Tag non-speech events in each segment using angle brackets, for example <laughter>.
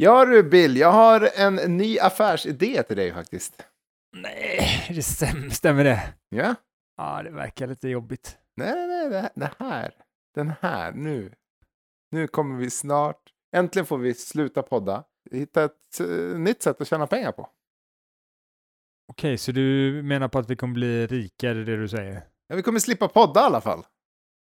Ja du Bill, jag har en ny affärsidé till dig faktiskt. Nej, det stämmer, stämmer det? Ja? Ja, det verkar lite jobbigt. Nej, nej, nej, det här- den här, nu. Nu kommer vi snart, äntligen får vi sluta podda. Hitta ett eh, nytt sätt att tjäna pengar på. Okej, så du menar på att vi kommer bli rika, är det du säger? Ja, vi kommer slippa podda i alla fall.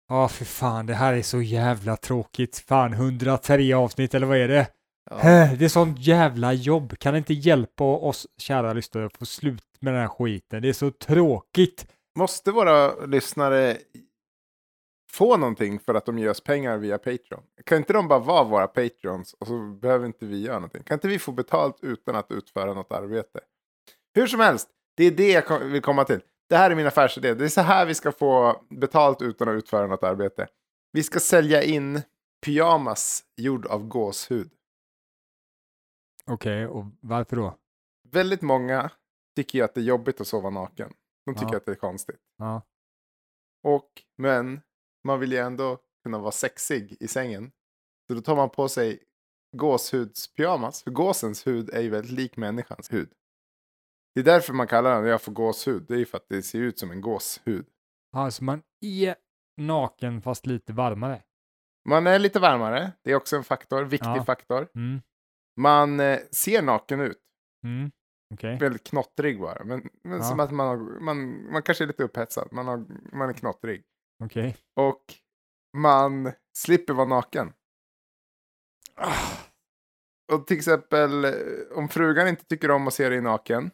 Ja, för fan, det här är så jävla tråkigt. Fan, 103 avsnitt, eller vad är det? Ja. Det är sånt jävla jobb. Kan inte hjälpa oss kära lyssnare att få slut med den här skiten? Det är så tråkigt. Måste våra lyssnare få någonting för att de ger oss pengar via Patreon? Kan inte de bara vara våra Patreons och så behöver inte vi göra någonting? Kan inte vi få betalt utan att utföra något arbete? Hur som helst, det är det jag vill komma till. Det här är min affärsidé. Det är så här vi ska få betalt utan att utföra något arbete. Vi ska sälja in pyjamas gjord av gåshud. Okej, och varför då? Väldigt många tycker ju att det är jobbigt att sova naken. De tycker Ja. att det är konstigt. Ja. Och, men man vill ju ändå kunna vara sexig i sängen. Så då tar man på sig gåshudspyjamas. För gåsens hud är ju väldigt lik människans hud. Det är därför man kallar den jag för gåshud. Det är ju för att det ser ut som en gåshud. Alltså man är naken fast lite varmare. Man är lite varmare. Det är också en faktor, viktig Ja. faktor. Mm. Man eh, ser naken ut. Mm. Okej. Väldigt knottrig bara. Men, men Ja. som att man, har, man, man kanske är lite upphetsad. Man, har, man är knottrig. Okej. Och man slipper vara naken. Och till exempel eh, om frugan inte tycker om att se dig naken.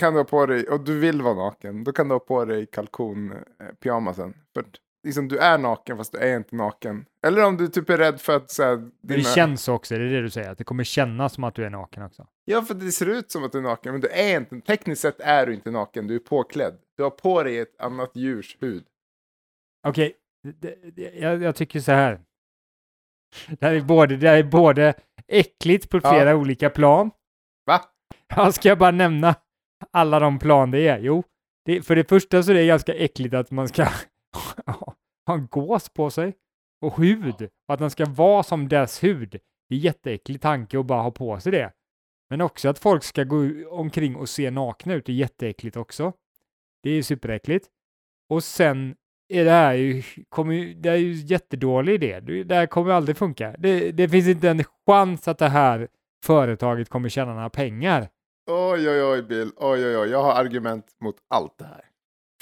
Kan du ha på dig, och du vill vara naken. Då kan du ha på dig kalkonpyjamasen. För liksom, du är naken fast du är inte naken. Eller om du typ är rädd för att så här, dina... Det känns så också, det är det du säger, att det kommer kännas som att du är naken också. Ja, för det ser ut som att du är naken. Men du är inte, tekniskt sett är du inte naken. Du är påklädd. Du har på dig ett annat djurs hud. Okej, det- jag, jag tycker så här. Det här är både, det är både äckligt på Ja. flera olika plan. Va? Ja, ska jag bara nämna alla de plan det är? Jo, det, för det första så är det ganska äckligt att man ska <laughs> ha en gås på sig och hud. Och att den ska vara som dess hud. Det är jätteäcklig tanke att bara ha på sig det. Men också att folk ska gå omkring och se nakna ut är jätteäckligt också. Det är superäckligt. Och sen är det här ju, kommer det är ju en jättedålig idé. Det det här kommer aldrig funka. Det, det finns inte en chans att det här företaget kommer tjäna några pengar. Oj, oj, oj, Bill. Oj, oj, oj. Jag har argument mot allt det här.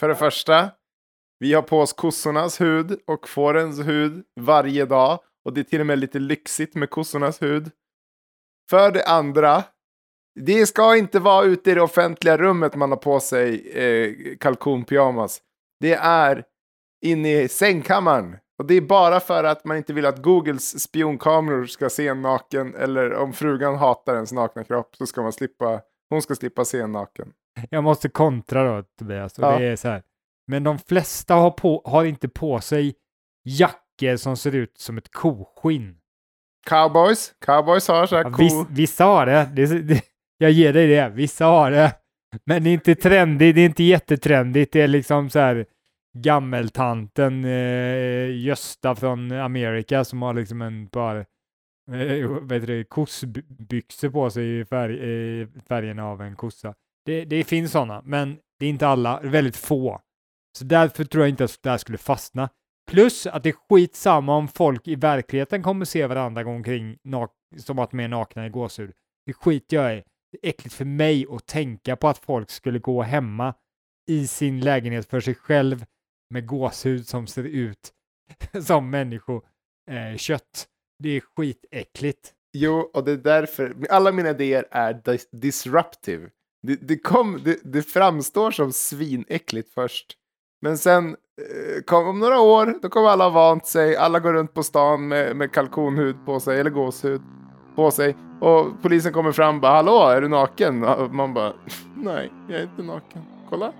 För det första, vi har på oss kossornas hud och fårens hud varje dag. Och det är till och med lite lyxigt med kossornas hud. För det andra, det ska inte vara ute i det offentliga rummet man har på sig eh, kalkonpyjamas. Det är inne i sängkammaren. Och det är bara för att man inte vill att Googles spionkameror ska se en naken. Eller om frugan hatar ens nakna kropp så ska man slippa, hon ska slippa se en naken. Jag måste kontra då, Tobias. Och Ja. det är så här. Men de flesta har, på, har inte på sig jackor som ser ut som ett koskinn. Cowboys, cowboys har så här Ja, ko... viss, vissa har det. det, det jag ger dig det. Vissa har det. Men det är inte trendigt. Det är inte jättetrendigt. Det är liksom så här gammeltanten eh, Gösta från Amerika som har liksom en par eh, vad heter det, kossbyxor på sig i färg, eh, färgen av en kossa. Det, det finns sådana, men det är inte alla, väldigt få. Så därför tror jag inte att det här skulle fastna. Plus att det är skitsamma om folk i verkligheten kommer se varandra gå omkring som att de är nakna i gåshud. Det skiter jag i. Det är äckligt för mig att tänka på att folk skulle gå hemma i sin lägenhet för sig själv med gåshud som ser ut <laughs> som människokött. Eh, det är skitäckligt. Jo, och det är därför, alla mina idéer är dis- disruptive. Det, det, kom, det, det framstår som svinäckligt först. Men sen, eh, kom, om några år, då kommer alla ha vant sig. Alla går runt på stan med, med kalkonhud på sig, eller gåshud på sig. Och polisen kommer fram och bara, hallå, är du naken? Och man bara, <laughs> nej, jag är inte naken. Kolla,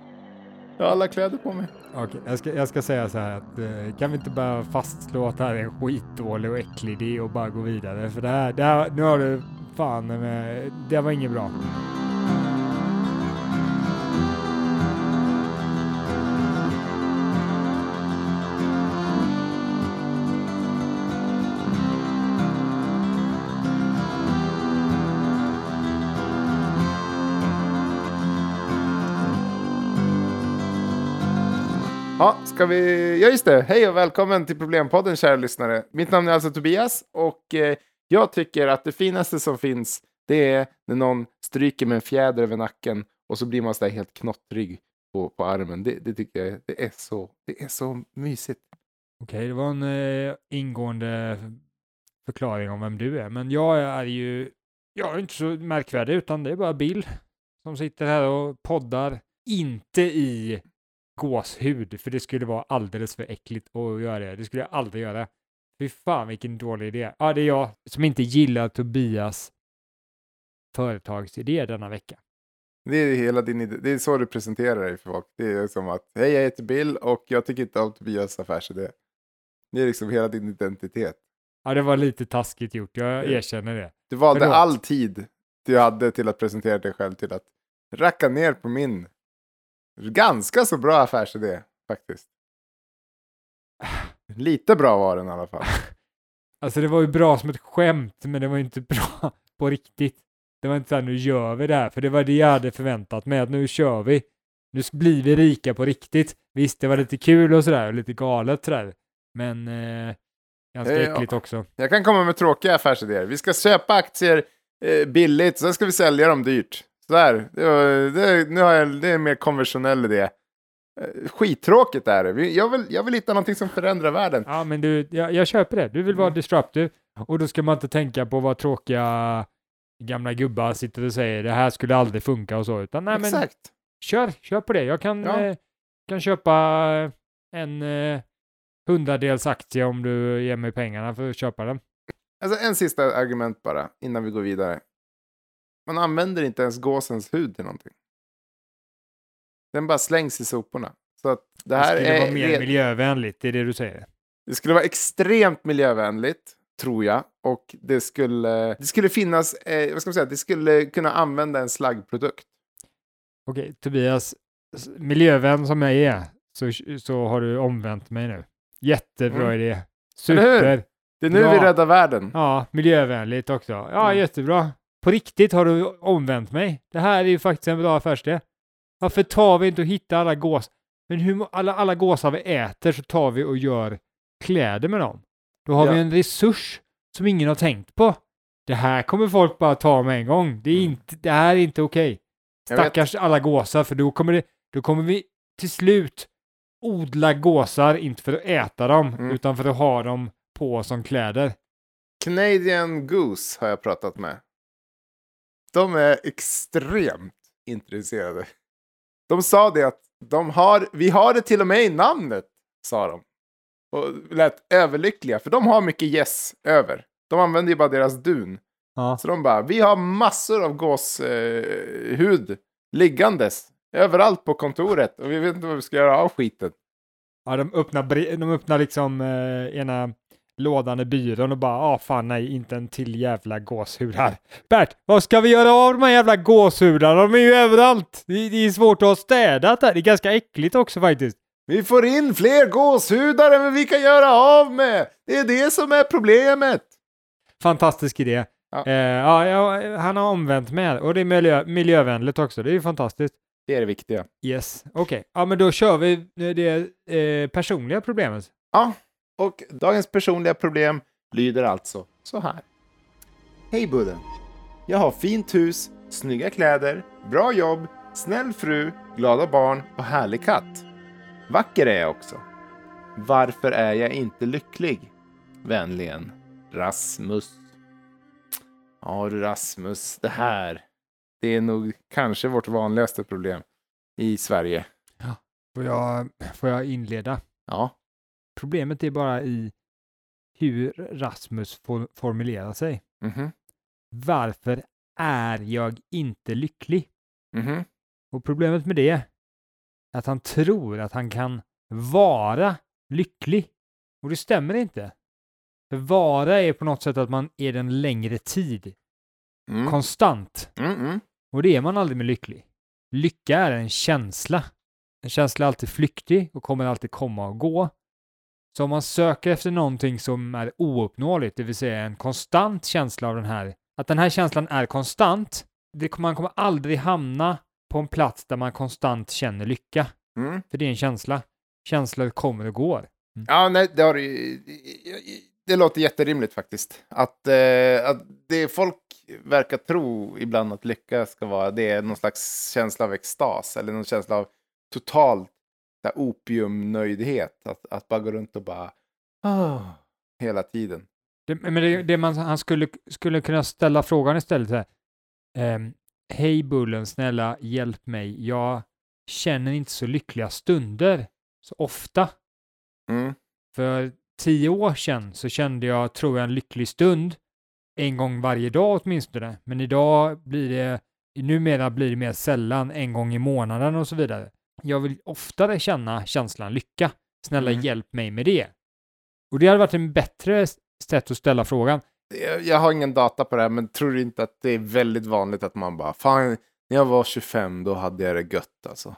jag har alla kläder på mig. Okej, jag, ska, jag ska säga så här att eh, kan vi inte bara fastslå att det här är en skitdålig och äcklig idé och bara gå vidare? För det här, det här nu har du fan, eh, det var inget bra. Ska vi... Ja, just det. Hej och välkommen till Problempodden, kära lyssnare. Mitt namn är alltså Tobias och eh, jag tycker att det finaste som finns, det är när någon stryker med en fjäder över nacken och så blir man så där helt knottrig på, på armen. Det, det tycker jag det är, så, det är så mysigt. Okej, det var en eh, ingående förklaring om vem du är, men jag är ju, jag är inte så märkvärdig, utan det är bara Bill som sitter här och poddar, inte i gåshud, för det skulle vara alldeles för äckligt att göra det. Det skulle jag aldrig göra. Fy fan vilken dålig idé. Ja, det är jag som inte gillar Tobias företagsidé denna vecka. Det är hela din idé. Det är så du presenterar dig för folk. Det är som att, hej jag heter Bill och jag tycker inte om Tobias affärsidé. Det är liksom hela din identitet. Ja, det var lite taskigt gjort, jag Ja. erkänner det. Du valde Förlåt. all tid du hade till att presentera dig själv till att racka ner på min ganska så bra affärsidé faktiskt. Lite bra var den i alla fall. <laughs> Alltså det var ju bra som ett skämt, men det var ju inte bra <laughs> på riktigt. Det var inte så här, nu gör vi det här, för det var det jag hade förväntat mig, att nu kör vi. Nu blir vi rika på riktigt. Visst, det var lite kul och sådär, och lite galet sådär, men eh, ganska Eh, äckligt också. Jag kan komma med tråkiga affärsidéer. Vi ska köpa aktier eh, billigt, sen ska vi sälja dem dyrt. Sådär, det, var- det, nu har jag, det är en mer konventionell idé. Eh, Skittråkigt är det. Jag vill, jag vill hitta någonting som förändrar världen. Ja, men du, jag, jag köper det. Du vill vara Mm. disruptive, och då ska man inte tänka på vad tråkiga gamla gubbar sitter och säger, det här skulle aldrig funka och så, utan nej men Exakt. kör, kör på det. Jag kan, Ja. eh, kan köpa en eh, hundradels aktie om du ger mig pengarna för att köpa den. Alltså en sista argument bara, innan vi går vidare. Man använder inte ens gåsens hud till någonting. Den bara slängs i soporna. Så att det Det här skulle är... vara mer miljövänligt, det är det du säger. Det skulle vara extremt miljövänligt, tror jag. Och det skulle, det skulle finnas, eh, vad ska man säga, det skulle kunna använda en slaggprodukt. Okej, Tobias, s- miljövän som jag är, så, så har du omvänt mig nu. Jättebra Mm. idé. Super. Det är nu Bra. vi räddar världen. Ja, miljövänligt också. Ja, Mm. jättebra. På riktigt har du omvänt mig. Det här är ju faktiskt en bra affärsidé. Varför tar vi inte och hittar alla gås? Men hur, alla, alla gåsar vi äter så tar vi och gör kläder med dem. Då har Ja. vi en resurs som ingen har tänkt på. Det här kommer folk bara ta med en gång. Det, är Mm. inte, det här är inte okej. Vet. Stackars alla gåsar, för då kommer, det, då kommer vi till slut odla gåsar, inte för att äta dem, Mm. utan för att ha dem på som kläder. Canadian Goose har jag pratat med. De är extremt intresserade. De sa det att de har, vi har det till och med i namnet, sa de. Och lät överlyckliga, för de har mycket gäss över. De använder ju bara deras dun. Ja. Så de bara, vi har massor av gåshud eh, liggandes överallt på kontoret och vi vet inte vad vi ska göra av skiten. Ja, de öppnar, de öppnar liksom eh, ena lådan i byrån och bara, ah fan nej, inte en till jävla gåshud här. Bert, vad ska vi göra av de här jävla gåshudarna? De är ju överallt. Det, det är svårt att ha städat där. Det är ganska äckligt också faktiskt. Vi får in fler gåshudar än vi kan göra av med. Det är det som är problemet. Fantastisk idé. Ja. Eh, ja, ja, han har omvänt med och det är miljö, miljövänligt också. Det är ju fantastiskt. Det är det viktiga. Yes, okej. Ja, men då kör vi det eh, personliga problemet. Ja, och dagens personliga problem lyder alltså så här. Hej Budden! Jag har fint hus, snygga kläder, bra jobb, snäll fru, glada barn och härlig katt. Vacker är jag också. Varför är jag inte lycklig? Vänligen Rasmus. Ja du Rasmus, det här. Det är nog kanske vårt vanligaste problem i Sverige. Får jag, får jag inleda? Ja, Problemet är bara i hur Rasmus for, formulerar sig. mhm, Varför är jag inte lycklig? mhm. Och problemet med det är att han tror att han kan vara lycklig. Och det stämmer inte. För vara är på något sätt att man är den längre tid. Mm. Konstant. Mm, mm. Och det är man aldrig med lycklig. Lycka är en känsla. En känsla är alltid flyktig och kommer alltid komma och gå. Så om man söker efter någonting som är ouppnåeligt, det vill säga en konstant känsla av den här, att den här känslan är konstant, det, man kommer aldrig hamna på en plats där man konstant känner lycka. Mm. För det är en känsla. känslor kommer och går. Ja, nej, det, har, du- det låter jätterimligt faktiskt. Att, eh, att det folk verkar tro ibland att lycka ska vara, det är någon slags känsla av extas eller någon känsla av total så här, opiumnöjdhet. Att, att bara gå runt och bara ah, hela tiden. Det, men det, det man, han skulle, skulle kunna ställa frågan istället. Här, ehm, Hej Bullen, snälla hjälp mig. Jag känner inte så lyckliga stunder så ofta. Mm. För tio år sedan så kände jag, tror jag, en lycklig stund en gång varje dag åtminstone. Men idag blir det, numera blir det mer sällan en gång i månaden och så vidare. Jag vill oftare känna känslan lycka. Snälla Mm. hjälp mig med det. Och det hade varit en bättre sätt att ställa frågan. Jag, jag har ingen data på det här, men tror du inte att det är väldigt vanligt att man bara, fan, när jag var 25 då hade jag det gött alltså.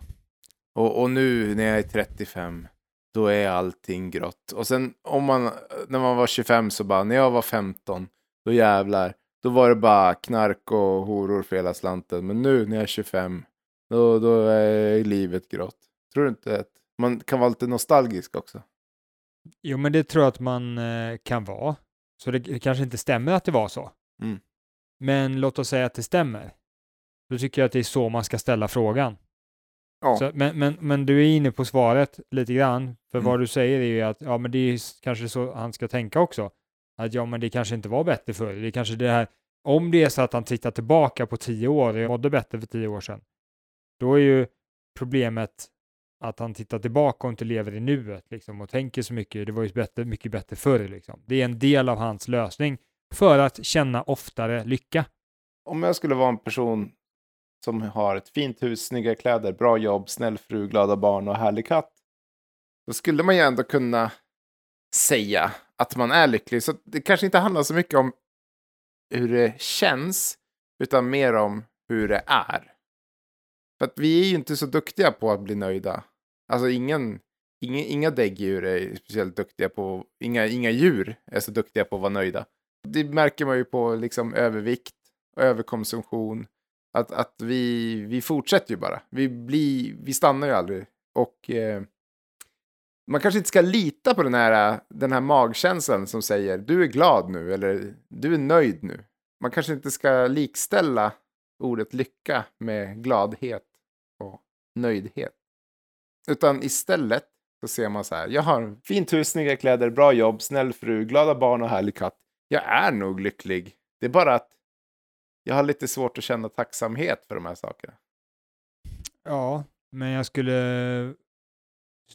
Och, och nu när jag är 35, då är allting grått. Och sen om man, när man var 25 så bara, när jag var 15, då jävlar, då var det bara knark och horor för hela slanten. Men nu när jag är 25, då, då är livet grått. Tror du inte att man kan vara lite nostalgisk också? Jo, men det tror jag att man eh, kan vara. Så det, det kanske inte stämmer att det var så. Mm. Men låt oss säga att det stämmer. Då tycker jag att det är så man ska ställa frågan. Ja. Så, men, men, men du är inne på svaret lite grann. För Mm. vad du säger är ju att ja, men det är kanske så han ska tänka också. Att ja, men det kanske inte var bättre förr. Det kanske det här, om det är så att han tittar tillbaka på tio år och mådde bättre för tio år sedan. Då är ju problemet att han tittar tillbaka och inte lever i nuet liksom, och tänker så mycket. Det var ju bättre, mycket bättre förr. Liksom. Det är en del av hans lösning för att känna oftare lycka. om jag skulle vara en person som har ett fint hus, snygga kläder, bra jobb, snäll fru, glada barn och härlig katt. Då skulle man ju ändå kunna säga att man är lycklig. Så det kanske inte handlar så mycket om hur det känns, utan mer om hur det är. För att vi är ju inte så duktiga på att bli nöjda. Alltså ingen, inga, inga däggdjur är speciellt duktiga på, inga, inga djur är så duktiga på att vara nöjda. Det märker man ju på liksom övervikt och överkonsumtion. Att, att vi, vi fortsätter ju bara. Vi, blir, vi stannar ju aldrig. Och eh, man kanske inte ska lita på den här, den här magkänslan som säger du är glad nu eller du är nöjd nu. Man kanske inte ska likställa ordet lycka med gladhet och nöjdhet. Utan istället så ser man så här, jag har fint hus, snygga kläder, bra jobb, snäll fru, glada barn och härlig katt. Jag är nog lycklig. Det är bara att jag har lite svårt att känna tacksamhet för de här sakerna. Ja, men jag skulle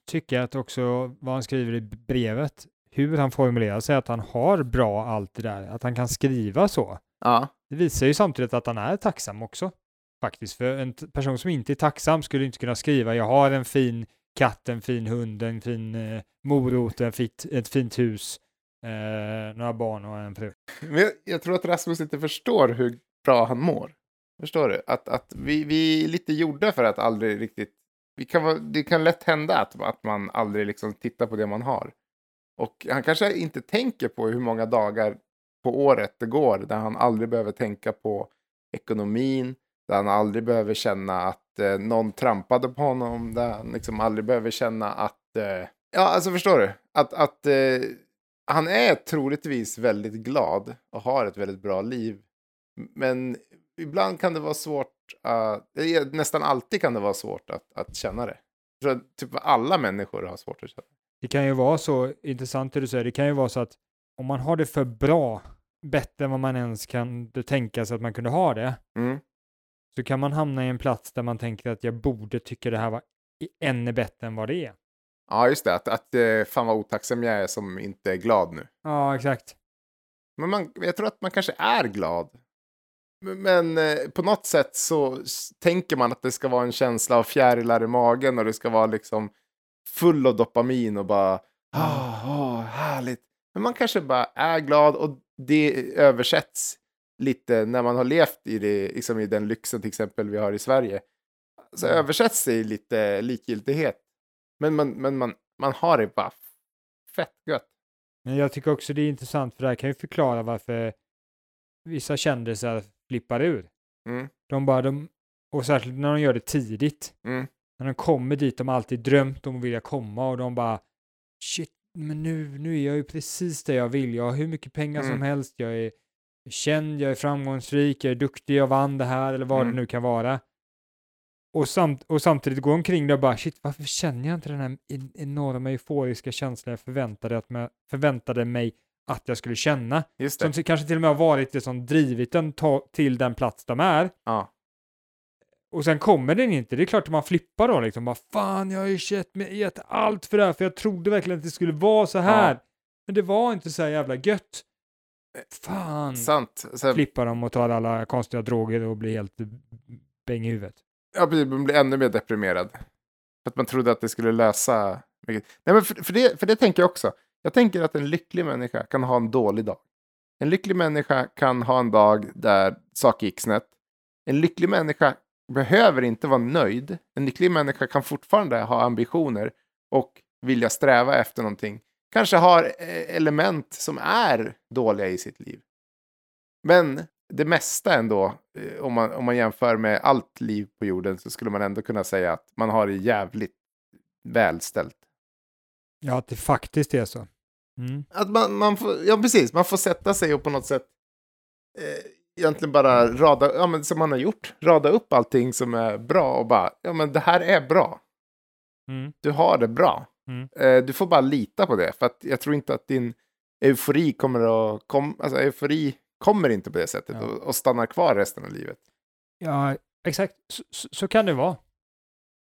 tycka att också vad han skriver i brevet, hur han formulerar sig, att han har bra allt det där, att han kan skriva så. Ja. Det visar ju samtidigt att han är tacksam också. Faktiskt, för en person som inte är tacksam skulle inte kunna skriva jag har en fin katt, en fin hund, en fin eh, morot, en fit, ett fint hus, eh, några barn och en fru. <laughs> Men jag, jag tror att Rasmus inte förstår hur bra han mår. Förstår du? Att, att vi, vi är lite gjorda för att aldrig riktigt... Vi kan vara, det kan lätt hända att, att man aldrig liksom tittar på det man har. Och han kanske inte tänker på hur många dagar på året det går där han aldrig behöver tänka på ekonomin, där han aldrig behöver känna att eh, någon trampade på honom, där han liksom aldrig behöver känna att... Eh, ja, alltså förstår du? Att, att eh, han är troligtvis väldigt glad och har ett väldigt bra liv. Men ibland kan det vara svårt, att, eh, nästan alltid kan det vara svårt att, att känna det. Jag tror att typ alla människor har svårt att känna det. Det kan ju vara så, intressant det du säger, det kan ju vara så att om man har det för bra, bättre än vad man ens kan tänka sig att man kunde ha det, Mm. Så kan man hamna i en plats där man tänker att jag borde tycka det här var ännu bättre än vad det är. Ja, just det. Att, att eh, fan vad otacksam jag är som inte är glad nu. Ja, exakt. Men man, jag tror att man kanske är glad. Men, eh, på något sätt så tänker man att det ska vara en känsla av fjärilar i magen och det ska vara liksom full av dopamin och bara ah, ah, härligt. Men man kanske bara är glad och det översätts lite när man har levt i, det, liksom i den lyxen till exempel vi har i Sverige. Så Mm. översätts det i lite likgiltighet. Men man, men man, man har det bara fett gött. Men jag tycker också det är intressant för det här kan ju förklara varför vissa kändisar flippar ur. Mm. De bara, de, och särskilt när de gör det tidigt. Mm. När de kommer dit de alltid drömt om att vilja komma och de bara shit, men nu, nu är jag ju precis det jag vill. Jag har hur mycket pengar som Mm. helst. Jag är känd, jag är framgångsrik, jag är duktig, jag vann det här eller vad Mm. det nu kan vara. Och, samt, och samtidigt gå omkring där och bara shit, varför känner jag inte den här en- enorma euforiska känslan jag förväntade, att jag förväntade mig att jag skulle känna? Just Som det. till- kanske till och med har varit det som drivit den till den plats de är. Ja. Och sen kommer den inte. Det är klart att man flippar då liksom. Bara, Fan, jag har ju gett, mig- gett allt för det här för jag trodde verkligen att det skulle vara så här. Men det var inte så här jävla gött. Fan. Sant. Så, Flippar de och tar alla konstiga droger och blir helt bäng i huvudet. ja, precis, man blir ännu mer deprimerad. För att man trodde att det skulle lösa. Nej, men för, för, det, för det tänker jag också. Jag tänker att en lycklig människa kan ha en dålig dag. En lycklig människa kan ha en dag där saker gick snett. En lycklig människa behöver inte vara nöjd. En lycklig människa kan fortfarande ha ambitioner och vilja sträva efter någonting. Kanske har eh, element som är dåliga i sitt liv. Men det mesta ändå, eh, om man, om man jämför med allt liv på jorden, så skulle man ändå kunna säga att man har det jävligt välställt. Ja, att det faktiskt är så. Mm. Att man, man får, ja precis, man får sätta sig och på något sätt eh, egentligen bara rada, ja men som man har gjort, rada upp allting som är bra och bara, ja men det här är bra. Mm. Du har det bra. Mm. Eh, du får bara lita på det, för att jag tror inte att din eufori kommer att, kom, alltså eufori kommer inte på det sättet Ja. och, och stannar kvar resten av livet. Ja, exakt. Så, så, så kan det vara.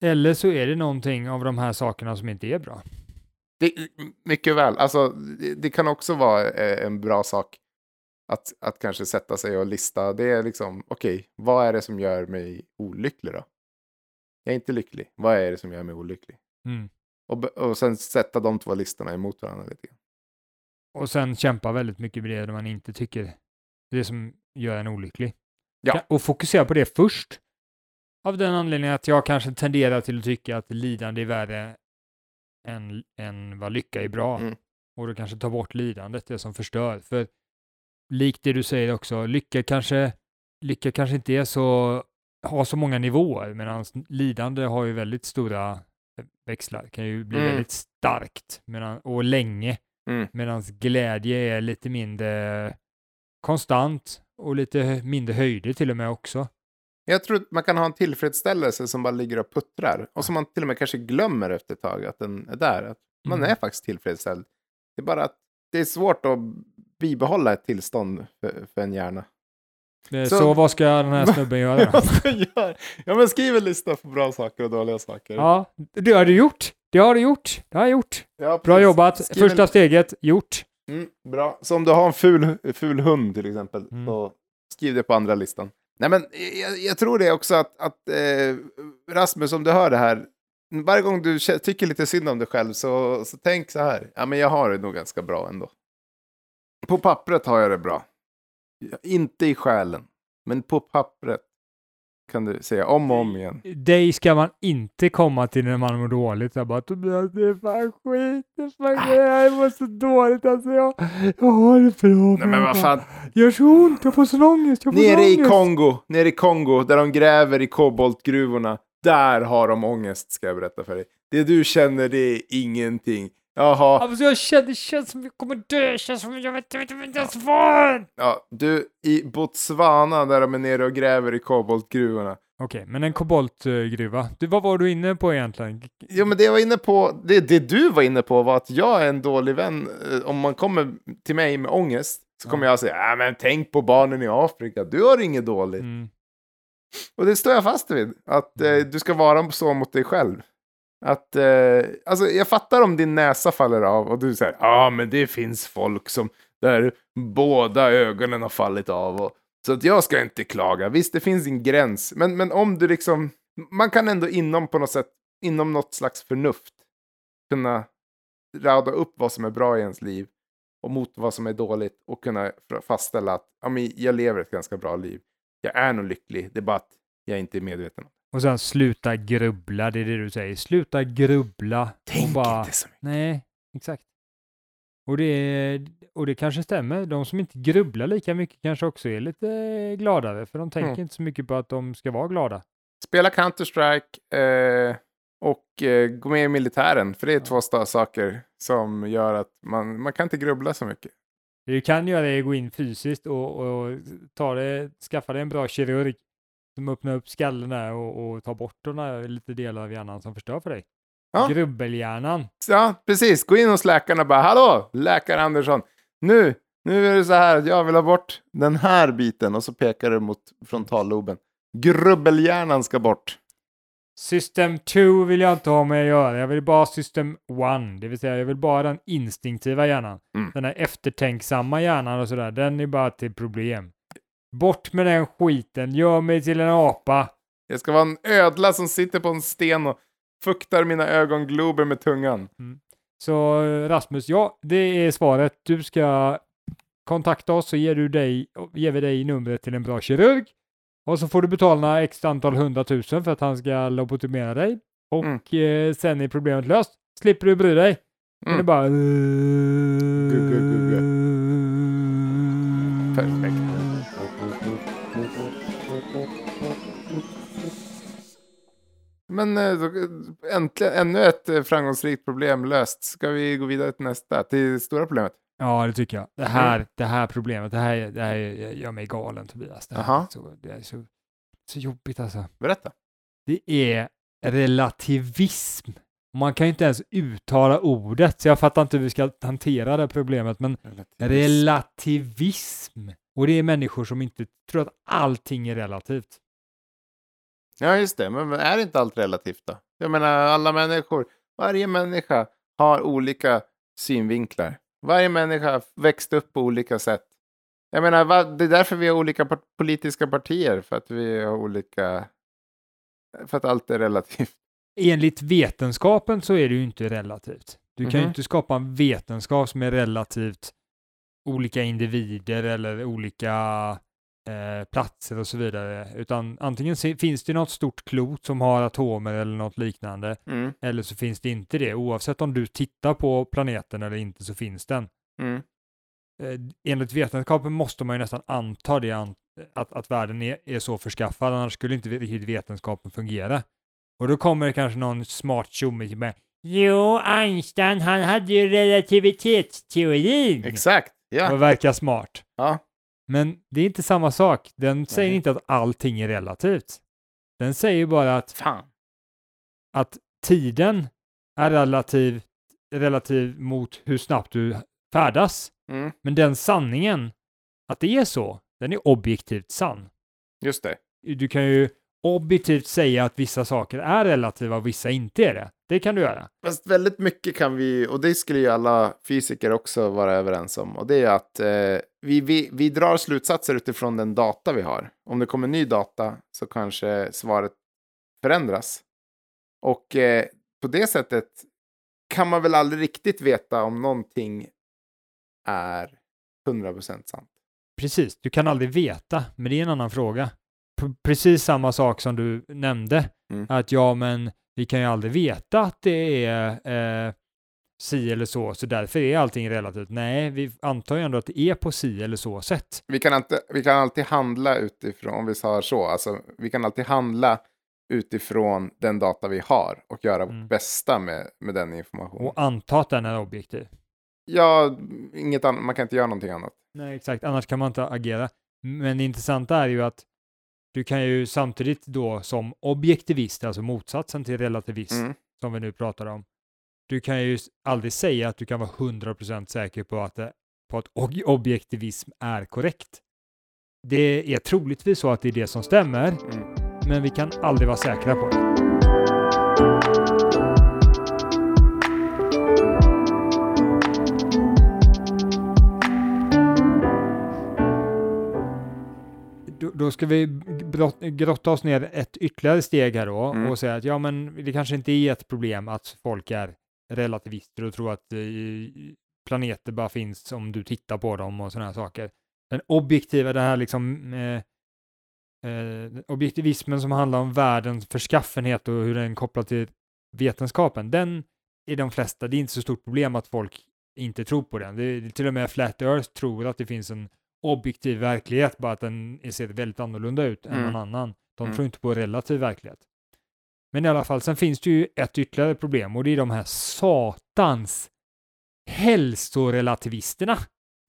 Eller så är det någonting av de här sakerna som inte är bra. Det, mycket väl. Alltså, det, det kan också vara eh, en bra sak att, att kanske sätta sig och lista. Det är liksom, okej, vad är det som gör mig olycklig då? Jag är inte lycklig. Vad är det som gör mig olycklig? Mm. Och, och sen sätta de två listorna emot varandra lite grann. Och sen kämpa väldigt mycket med det man inte tycker det som gör en olycklig. Ja. Och fokusera på det först. Av den anledningen att jag kanske tenderar till att tycka att lidande är värre än, än vad lycka är bra. Mm. Och då kanske ta bort lidandet, det som förstör. För likt det du säger också, lycka kanske, lycka kanske inte är så, har så många nivåer, medan lidande har ju väldigt stora växlar, kan ju bli Mm. väldigt starkt medan, och länge. Mm. Medan glädje är lite mindre konstant och lite mindre höjder till och med också. Jag tror att man kan ha en tillfredsställelse som bara ligger och puttrar. Och som man till och med kanske glömmer efter ett tag att den är där. Att man Mm. är faktiskt tillfredsställd. Det är bara att det är svårt att bibehålla ett tillstånd för, för en hjärna. Eh, Så- Så, vad ska den här snubben göra då? <laughs> Vad ska jag göra? Ja men skriv en lista på bra saker och dåliga saker. Ja, det har du gjort. Det har du gjort. Det har jag gjort. Ja, Bra jobbat. Skriv en- Första steget, gjort. Mm, bra. Så om du har en ful, ful hund till exempel, Mm. så skriv det på andra listan. Nej men jag, jag tror det också att, att eh, Rasmus, om du hör det här, varje gång du tycker lite synd om dig själv så, så tänk så här, ja men jag har det nog ganska bra ändå. På pappret har jag det bra. Inte i själen, men på pappret kan du säga om och om igen. Dig ska man inte komma till när man mår dåligt. Jag bara Tobias, det är fan skit. Det är fan skit. Jag mår så dåligt alltså. Jag, jag har det bra. Nej men vad fan, gör så ont. Jag får sån ångest. Jag får Nere i. Kongo, nere i Kongo, där de gräver i koboltgruvorna, där har de ångest, ska jag berätta för dig. Det du känner, det är ingenting. Jaha, Alltså jag känner, det känns som jag kommer dö. Det känns som jag vet, jag vet, jag vet inte ja, du, i Botswana, där de är nere och gräver i koboltgruvorna. Okej, men en koboltgruva. Du, vad var du inne på egentligen? Jo, men det jag var inne på, det, det du var inne på var att jag är en dålig vän. Eh, Om man kommer till mig med ångest, så kommer jag säga, ja men tänk på barnen i Afrika, du har inget dåligt. Mm. Och det står jag fast vid. Att eh, du ska vara så mot dig själv. Att, eh, alltså jag fattar om din näsa faller av och du säger, ja ah, men det finns folk som, där båda ögonen har fallit av. Och, så att jag ska inte klaga. Visst, det finns en gräns. Men, men om du liksom, man kan ändå inom på något sätt, inom något slags förnuft, kunna rada upp vad som är bra i ens liv och mot vad som är dåligt och kunna fastställa att ja, men jag lever ett ganska bra liv. Jag är nog lycklig, det är bara att jag inte är medveten om det. Och sen sluta grubbla, det är det du säger. Sluta grubbla. Tänk och bara, inte så mycket. Nej, exakt. Och det, och det kanske stämmer. De som inte grubblar lika mycket kanske också är lite gladare, för de tänker Mm. inte så mycket på att de ska vara glada. Spela Counter-Strike, eh, och eh, gå med i militären. För det är två sta- saker som gör att man, man kan inte grubbla så mycket. Det du kan göra är att gå in fysiskt och, och ta det, skaffa dig en bra kirurg som öppnar upp skallen där och, och tar bort de där lite delar av hjärnan som förstör för dig. Ja. Grubbelhjärnan. Ja, precis. Gå in hos läkaren och bara Hallå, läkare Andersson. Nu, nu är det så här att jag vill ha bort den här biten. Och så pekar du mot frontalloben. Grubbelhjärnan ska bort. System 2 vill jag inte ha med att göra. Jag vill bara ha System 1, det vill säga jag vill bara den instinktiva hjärnan. Mm. Den här eftertänksamma hjärnan och sådär, den är bara till problem. Bort med den skiten, gör mig till en apa. Jag ska vara en ödla som sitter på en sten och fuktar mina ögonglober med tungan. Så eh, Rasmus, ja, det är svaret. Du ska kontakta oss så ger, du dig, ger vi dig numret till en bra kirurg. Och så får du betala x antal hundratusen för att han ska lobotomera dig. Och Mm. eh, sen är problemet löst. Slipper du bry dig. Mm. Det är bara... Perfekt. Men eh, eh, äntligen, ännu ett eh, framgångsrikt problem löst. Ska vi gå vidare till nästa, till stora problemet? Ja, det tycker jag. Det här, det här problemet, det här, det här gör mig galen Tobias. Det, här så, det är så, så jobbigt alltså. Berätta. Det är relativism. Man kan ju inte ens uttala ordet, så jag fattar inte hur vi ska hantera det problemet, men relativism. Och det är människor som inte tror att allting är relativt. Ja, just det. Men är inte allt relativt då? Jag menar, alla människor, varje människa har olika synvinklar. Varje människa har växt upp på olika sätt. Jag menar, det är därför vi har olika politiska partier, för att vi har olika... För att allt är relativt. Enligt vetenskapen så är det ju inte relativt. Du kan ju Mhm. inte skapa en vetenskap som är relativt olika individer eller olika eh, platser och så vidare. Utan antingen finns det något stort klot som har atomer eller något liknande, Mm, eller så finns det inte det. Oavsett om du tittar på planeten eller inte så finns den. mm. Eh, enligt vetenskapen måste man ju nästan anta det, an- att, att världen är, är så förskaffad, annars skulle inte riktigt vetenskapen fungera. Och då kommer det kanske någon smart tjomme med Jo, Einstein, han hade ju relativitetsteorin Exakt, ja. och verkar smart. ja. Men det är inte samma sak. Den säger Nej. inte att allting är relativt. Den säger bara att, Fan. att tiden är relativ, relativ mot hur snabbt du färdas. Mm, Men den sanningen, att det är så, den är objektivt sann. just det. Du kan ju objektivt säga att vissa saker är relativa och vissa inte är det. Det kan du göra. Fast väldigt mycket kan vi, och det skulle ju alla fysiker också vara överens om, och det är att eh, vi, vi, vi drar slutsatser utifrån den data vi har. Om det kommer ny data så kanske svaret förändras. Och eh, på det sättet kan man väl aldrig riktigt veta om någonting är 100% sant. Precis, du kan aldrig veta, men det är en annan fråga. Precis samma sak som du nämnde, Mm. att ja, men vi kan ju aldrig veta att det är eh, si eller så, så därför är allting relativt. Nej, vi antar ju ändå att det är på si eller så sätt. Vi kan, inte, vi kan alltid handla utifrån, om vi sa så, alltså vi kan alltid handla utifrån den data vi har och göra Mm. vårt bästa med, med den informationen. Och anta att den är objektiv. Ja, inget annat, man kan inte göra någonting annat. Nej, exakt. Annars kan man inte agera. Men det intressanta är ju att du kan ju samtidigt då som objektivist, alltså motsatsen till relativist, Mm. som vi nu pratar om, du kan ju aldrig säga att du kan vara 100% säker på att, det, på att ob- objektivism är korrekt. Det är troligtvis så att det är det som stämmer, Mm. men vi kan aldrig vara säkra på det. Då, ska vi brott, grotta oss ner ett ytterligare steg här då Mm. och säga att ja, men det kanske inte är ett problem att folk är relativister och tror att eh, planeter bara finns om du tittar på dem och sådana här saker. Den objektiva, det här liksom eh, eh, objektivismen som handlar om världens förskaffenhet och hur den är kopplad till vetenskapen, den är de flesta, det är inte så stort problem att folk inte tror på den. Det är, till och med Flat Earth tror att det finns en objektiv verklighet, bara att den ser väldigt annorlunda ut än Mm. någon annan. De Mm. tror inte på relativ verklighet. Men i alla fall, sen finns det ju ett ytterligare problem och det är de här satans hälsorelativisterna.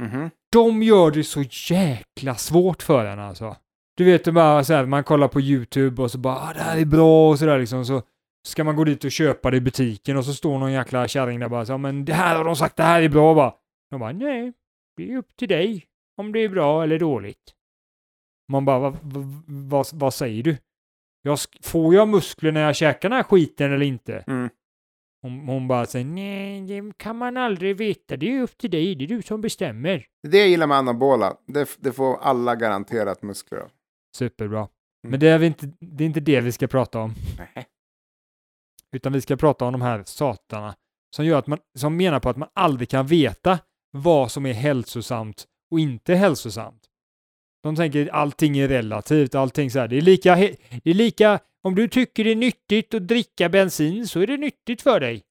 Mhm. De gör det så jäkla svårt för en alltså. Du vet, bara så här, man kollar på YouTube och så bara ah, det här är bra och sådär liksom. Så ska man gå dit och köpa det i butiken och så står någon jäkla kärring där bara så men det här har de sagt, det här är bra va? De bara nej, det är upp till dig om det är bra eller dåligt. Man bara, vad, vad, vad säger du? Jag, får jag muskler när jag käkar den här skiten eller inte? Mm. Hon, hon bara säger nej, det kan man aldrig veta. Det är upp till dig, det är du som bestämmer. Det gillar med anabola, det, det får alla garanterat muskler av. Superbra. Men det är, inte, det är inte det vi ska prata om, Nej. utan vi ska prata om de här satarna som, gör att man, som menar på att man aldrig kan veta vad som är hälsosamt och inte hälsosamt. De tänker att allting är relativt, allting så här. Det är lika, det är lika, om du tycker det är nyttigt att dricka bensin så är det nyttigt för dig.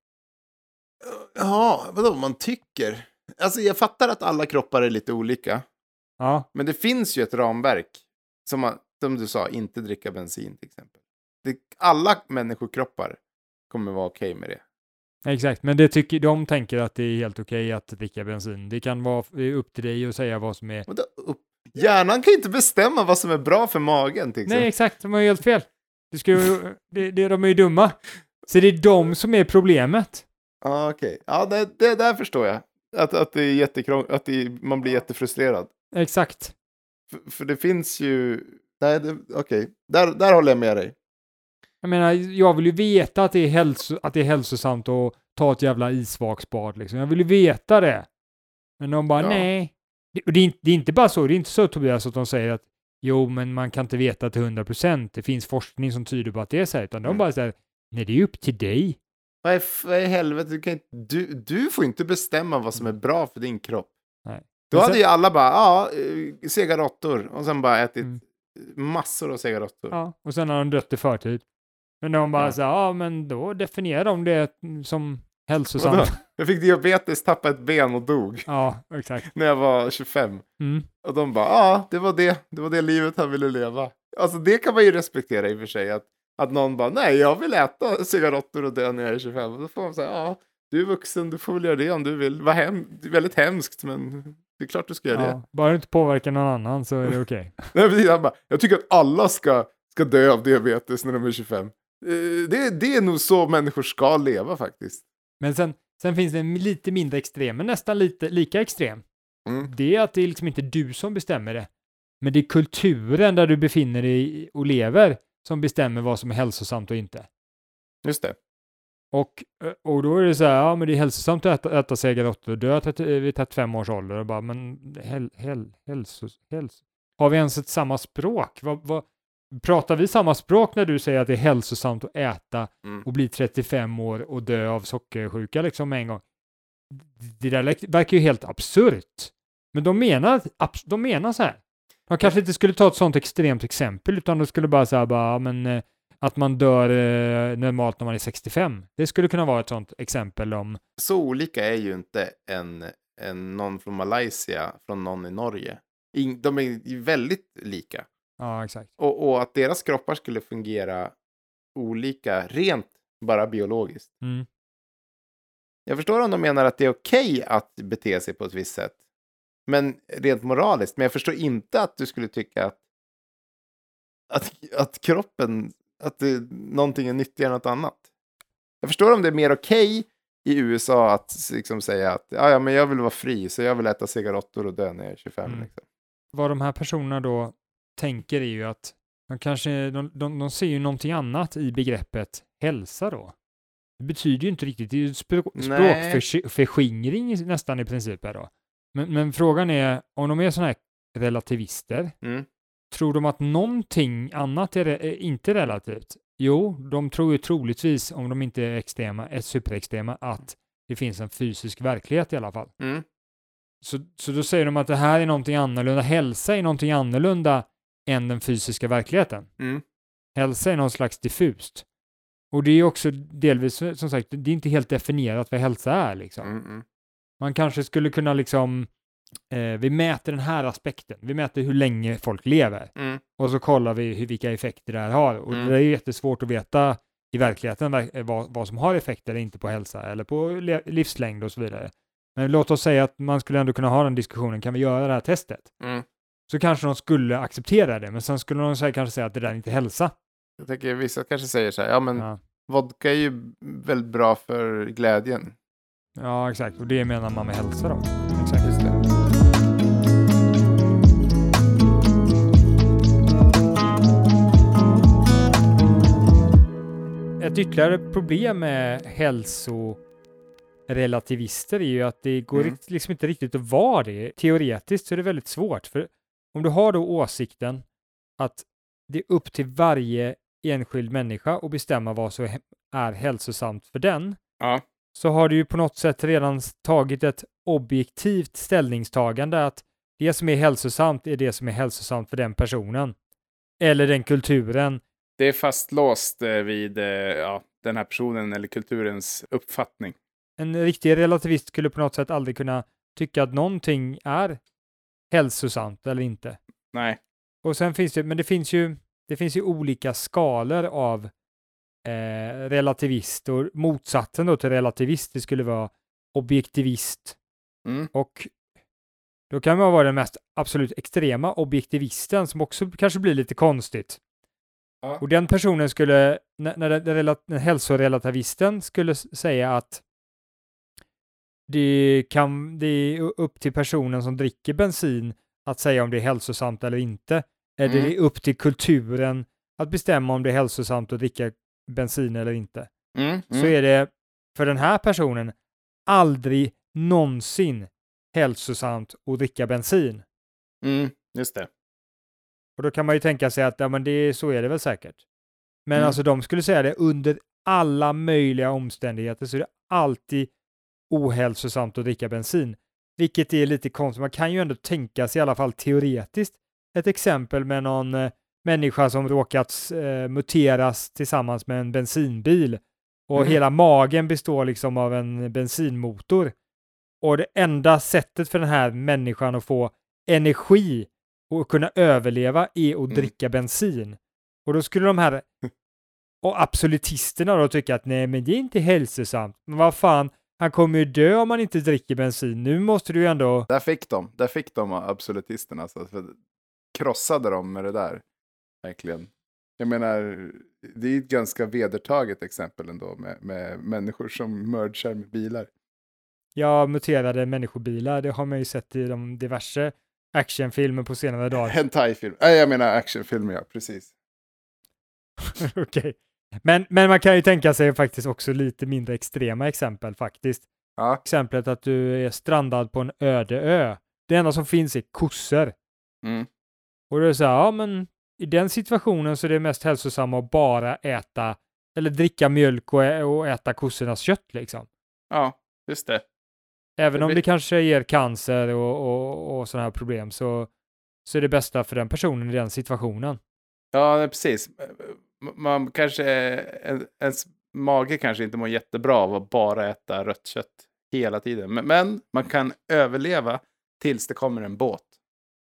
Ja, vadå man tycker? Alltså jag fattar att alla kroppar är lite olika. Ja, Men det finns ju ett ramverk. Som, som du sa, inte dricka bensin till exempel. Det, alla människokroppar kommer vara okej med det. Exakt. Men det tycker, de tänker att det är helt okej att dricka bensin. Det kan vara upp till dig att säga vad som är... Vadå upp? Hjärnan kan inte bestämma vad som är bra för magen till. Nej, exakt. De har ju helt fel. Det ska ju, det, det, de är ju dumma. Så det är de som är problemet. Ja, okej. Ja, det, det där förstår jag. Att, att det är jättekrång, att det, man blir jättefrustrerad. Exakt. För, för det finns ju... Nej, okej. Där, där håller jag med dig. Jag menar, jag vill ju veta att det är, hälso, att det är hälsosamt att ta ett jävla isvaksbad liksom. Jag vill ju veta det. Men de bara, Ja. nej. Det, det, är inte, det är inte bara så, det är inte så Tobias att de säger att jo, men man kan inte veta till 100 procent. Det finns forskning som tyder på att det är så här, utan de Mm. bara säger, nej, det är upp till dig. Vad i, helvete, du, kan inte, du, du får inte bestämma vad som är bra för din kropp. Nej. Då Men hade sen- ju alla bara, ja, eh, sega råttor. Och sen bara ätit Mm. massor av sega råttor. Ja, och sen har de dött i förtid. Men de bara Ja. så här, ja, men då definierar de det som hälsosamt. Jag fick diabetes, tappade ett ben och dog Ja, exakt. när jag var 25. Mm. Och de bara, ja, det var det. Det var det livet han ville leva. Alltså det kan man ju respektera i och för sig. Att, att någon bara, nej, jag vill äta cigaretter och dö när jag är 25. Och då får man säga, ja, du är vuxen, du får väl göra det om du vill. Vad hem, det är väldigt hemskt, men det är klart du ska göra det. Ja, bara du inte påverkar någon annan så är det okej. <laughs> Nej, precis, han bara, jag tycker att alla ska, ska dö av diabetes när de är 25. Eh, Det, det är nog så människor ska leva faktiskt. Men sen, sen finns det en lite mindre extrem, men nästan lite lika extrem. Mm. Det är att det är liksom inte du som bestämmer det. Men det är kulturen där du befinner dig och lever som bestämmer vad som är hälsosamt och inte. Just det. Och, eh, och då är det så här, ja men det är hälsosamt att äta, äta segerråttor och dö 30 vid 35 års ålder. Och bara, men häl, häl, hälsos, häls. Har vi ens ett samma språk? Vad, vad, pratar vi samma språk när du säger att det är hälsosamt att äta Mm. och bli 35 år och dö av sockersjuka liksom med en gång? Det där verkar ju helt absurt. Men de menar, de menar så här. De kanske inte skulle ta ett sånt extremt exempel utan de skulle bara säga bara, ja, men eh, att man dör eh, normalt när man är 65. Det skulle kunna vara ett sånt exempel om, Så olika är ju inte en, en någon från Malaysia från någon i Norge. In, de är ju väldigt lika. Ja exakt. Och, och att deras kroppar skulle fungera olika rent bara biologiskt. Mm. Jag förstår om de menar att det är okej att bete sig på ett visst sätt. Men rent moraliskt. Men jag förstår inte att du skulle tycka att, att, att kroppen, att det, någonting är nyttigare än något annat. Jag förstår om det är mer okej i USA att liksom säga att ja, men jag vill vara fri så jag vill äta cigaretter och dö när jag är 25. Mm. Liksom. Vad de här personerna då tänker är ju att de kanske, de, de, de ser ju någonting annat i begreppet hälsa då. Det betyder ju inte riktigt, det är ju språk, språkförskingring nästan i princip här då. Men, men frågan är, om de är sådana här relativister, Mm. tror de att någonting annat är, är inte relativt? Jo, de tror ju troligtvis, om de inte är extrema, är superextrema, att det finns en fysisk verklighet i alla fall. Mm. Så, så då säger de att det här är någonting annorlunda. Hälsa är någonting annorlunda än den fysiska verkligheten. Mm. Hälsa är någon slags diffust. Och det är också delvis, som sagt, det är inte helt definierat vad hälsa är liksom. Mm. Mm. Man kanske skulle kunna liksom, eh, vi mäter den här aspekten. Vi mäter hur länge folk lever. Mm. Och så kollar vi hur, vilka effekter det här har. Och Mm. det är jättesvårt att veta i verkligheten verk- eh, vad, vad som har effekt eller inte på hälsa eller på livslängd och så vidare. Men låt oss säga att man skulle ändå kunna ha den diskussionen, kan vi göra det här testet? Mm. Så kanske de skulle acceptera det, men sen skulle de säga, kanske säga att det där är inte hälsa. Jag tänker vissa kanske säger så här, ja men Ja. vodka är ju väldigt bra för glädjen. ja, exakt. Och det menar man med hälsa då. Exakt. Just det. Ett ytterligare problem med hälsorelativister är ju att det går Mm. liksom inte riktigt att vara det. Teoretiskt så är det väldigt svårt. För om du har då åsikten att det är upp till varje enskild människa att bestämma vad som är hälsosamt för den, Ja. så har du ju på något sätt redan tagit ett objektivt ställningstagande att det som är hälsosamt är det som är hälsosamt för den personen. Eller den kulturen. Det är fastlåst eh, vid eh, ja, den här personen eller kulturens uppfattning. En riktig relativist skulle på något sätt aldrig kunna tycka att någonting är hälsosamt eller inte. Nej. Och sen finns det, men det finns ju, det finns ju olika skalor av eh, relativist och motsatsen då till relativist, det skulle vara objektivist. Mm. Och då kan man vara den mest absolut extrema objektivisten som också kanske blir lite konstigt. Ja. Och den personen skulle, när, när den, den hälsorelativisten skulle säga att det, kan, det är upp till personen som dricker bensin att säga om det är hälsosamt eller inte. Eller Mm. det är upp till kulturen att bestämma om det är hälsosamt att dricka bensin eller inte Mm. så är det för den här personen aldrig någonsin hälsosamt att dricka bensin. Mm. Just det. Och då kan man ju tänka sig att ja, men det, så är det väl säkert. Men Mm. alltså de skulle säga det under alla möjliga omständigheter så är det alltid ohälsosamt att dricka bensin. Vilket är lite konstigt. Man kan ju ändå tänka sig i alla fall teoretiskt ett exempel med någon eh, människa som råkat eh, muteras tillsammans med en bensinbil och Mm. hela magen består liksom av en bensinmotor. Och det enda sättet för den här människan att få energi och kunna överleva är att Mm. dricka bensin. Och då skulle de här <laughs> och absolutisterna då tycka att nej, men det är inte hälsosamt. Men vad fan, han kommer ju dö om han inte dricker bensin. Nu måste du ju ändå... Där fick de. Där fick de absolutisterna. Alltså, för krossade dem med det där. Verkligen. Jag menar, det är ett ganska vedertaget exempel ändå med, med människor som mergar med bilar. Ja, muterade människobilar, det har man ju sett i de diverse actionfilmer på senare dagar. <laughs> Hentai-film. Nej, jag menar actionfilmer, ja. Precis. <laughs> Okej. Men, men man kan ju tänka sig faktiskt också lite mindre extrema exempel faktiskt. Ja. Exemplet att du är strandad på en öde ö. Det enda som finns är kossor. Mm. Och då är det så här, ja men i den situationen så är det mest hälsosamma att bara äta eller dricka mjölk och, ä- och äta kossornas kött liksom. Ja, just det. Även Det om blir- det kanske ger cancer och, och, och sådana här problem så, så är det bästa för den personen i den situationen. Ja, precis. Man kanske, en- ens mage kanske inte mår jättebra av att bara äta rött kött hela tiden. Men, men man kan överleva tills det kommer en båt.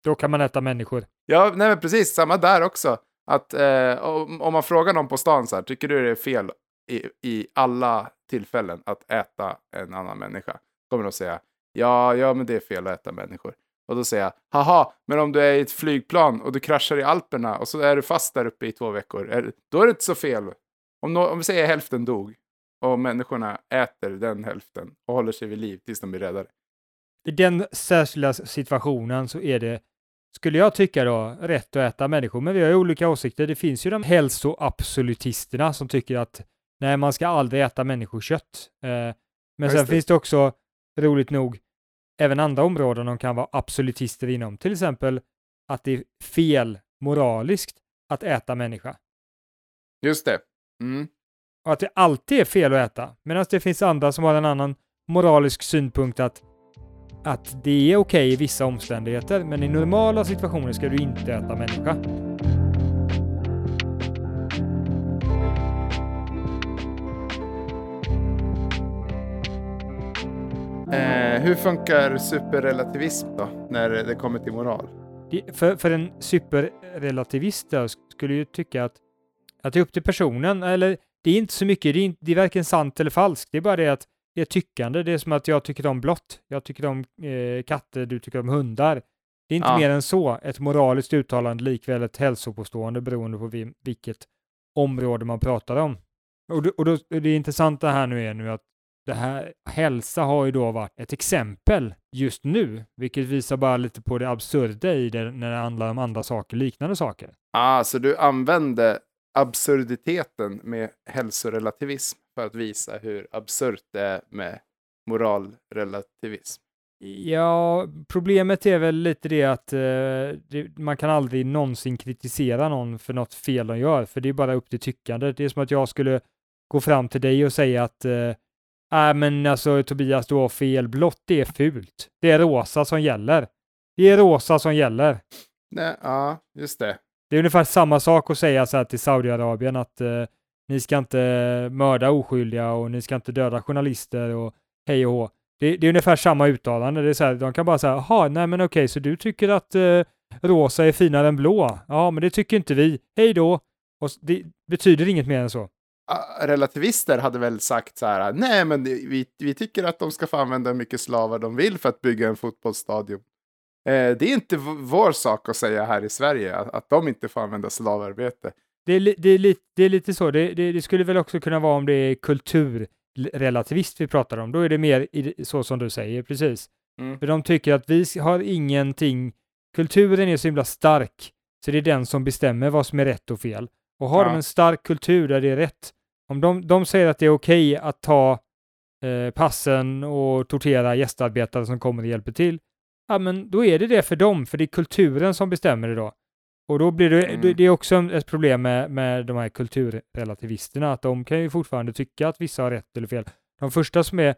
Då kan man äta människor. Ja, nej men precis, samma där också. Att eh, om, om man frågar någon på stan så här, tycker du det är fel i, i alla tillfällen att äta en annan människa? Kommer de säga, ja, ja, men det är fel att äta människor. Och då säger jag, haha, men om du är i ett flygplan och du kraschar i Alperna och så är du fast där uppe i två veckor, är, då är det inte så fel. Om, nå- om vi säger hälften dog och människorna äter den hälften och håller sig vid liv tills de blir räddade. I den särskilda situationen så är det, skulle jag tycka då, rätt att äta människor. Men vi har ju olika åsikter. Det finns ju de hälsoabsolutisterna som tycker att nej, man ska aldrig äta människokött. Eh, men just sen det. finns det också, roligt nog, även andra områden de kan vara absolutister inom. Till exempel att det är fel moraliskt att äta människa. Just det. Mm. Och att det alltid är fel att äta. Medan det finns andra som har en annan moralisk synpunkt att, att det är okej i vissa omständigheter, men i normala situationer ska du inte äta människa. Eh, hur funkar superrelativism då, när det kommer till moral? För, för en superrelativist då skulle ju tycka att, att det är upp till personen, eller det är inte så mycket, det är, inte, det är varken sant eller falskt, det är bara det att det är tyckande, det är som att jag tycker om blått, jag tycker om eh, katter, du tycker om hundar. Det är inte Ja. mer än så, ett moraliskt uttalande likväl ett hälsopåstående beroende på vi- vilket område man pratar om. Och, och då, det intressanta här nu är nu att det här, hälsa har ju då varit ett exempel just nu, vilket visar bara lite på det absurda i det när det handlar om andra saker, liknande saker. Ah, så du använde absurditeten med hälsorelativism för att visa hur absurt det är med moralrelativism. Ja, problemet är väl lite det att eh, det, man kan aldrig någonsin kritisera någon för något fel de gör, för det är bara upp till tyckande. Det är som att jag skulle gå fram till dig och säga att eh, nej men alltså Tobias, du har fel, blått det är fult. Det är rosa som gäller. Det är rosa som gäller. Nej, ja, just det. Det är ungefär samma sak att säga så här till Saudiarabien att eh, ni ska inte mörda oskyldiga och ni ska inte döda journalister och hej och hå. Det, det är ungefär samma uttalande. Det är så här, de kan bara säga, jaha, nej men okej, så du tycker att eh, rosa är finare än blå? Ja, men det tycker inte vi. Hej då! Och det betyder inget mer än så. Relativister hade väl sagt så här, nej men vi, vi tycker att de ska få använda hur mycket slavar de vill för att bygga en fotbollsstadion. Eh, det är inte vår sak att säga här i Sverige att, att de inte får använda slavarbete. Det är, det är, li, det är lite så. Det, det, det skulle väl också kunna vara om det är kulturrelativist vi pratar om. Då är det mer i, så som du säger, precis. Mm. För de tycker att vi har ingenting, kulturen är så himla stark, så det är den som bestämmer vad som är rätt och fel. Och har Ja. de en stark kultur där det är rätt, om de, de säger att det är okej att ta eh, passen och tortera gästarbetare som kommer och hjälper till, ja men då är det det för dem, för det är kulturen som bestämmer det då. Och då blir det, Mm. det, är också ett problem med, med de här kulturrelativisterna, att de kan ju fortfarande tycka att vissa har rätt eller fel. De första som är,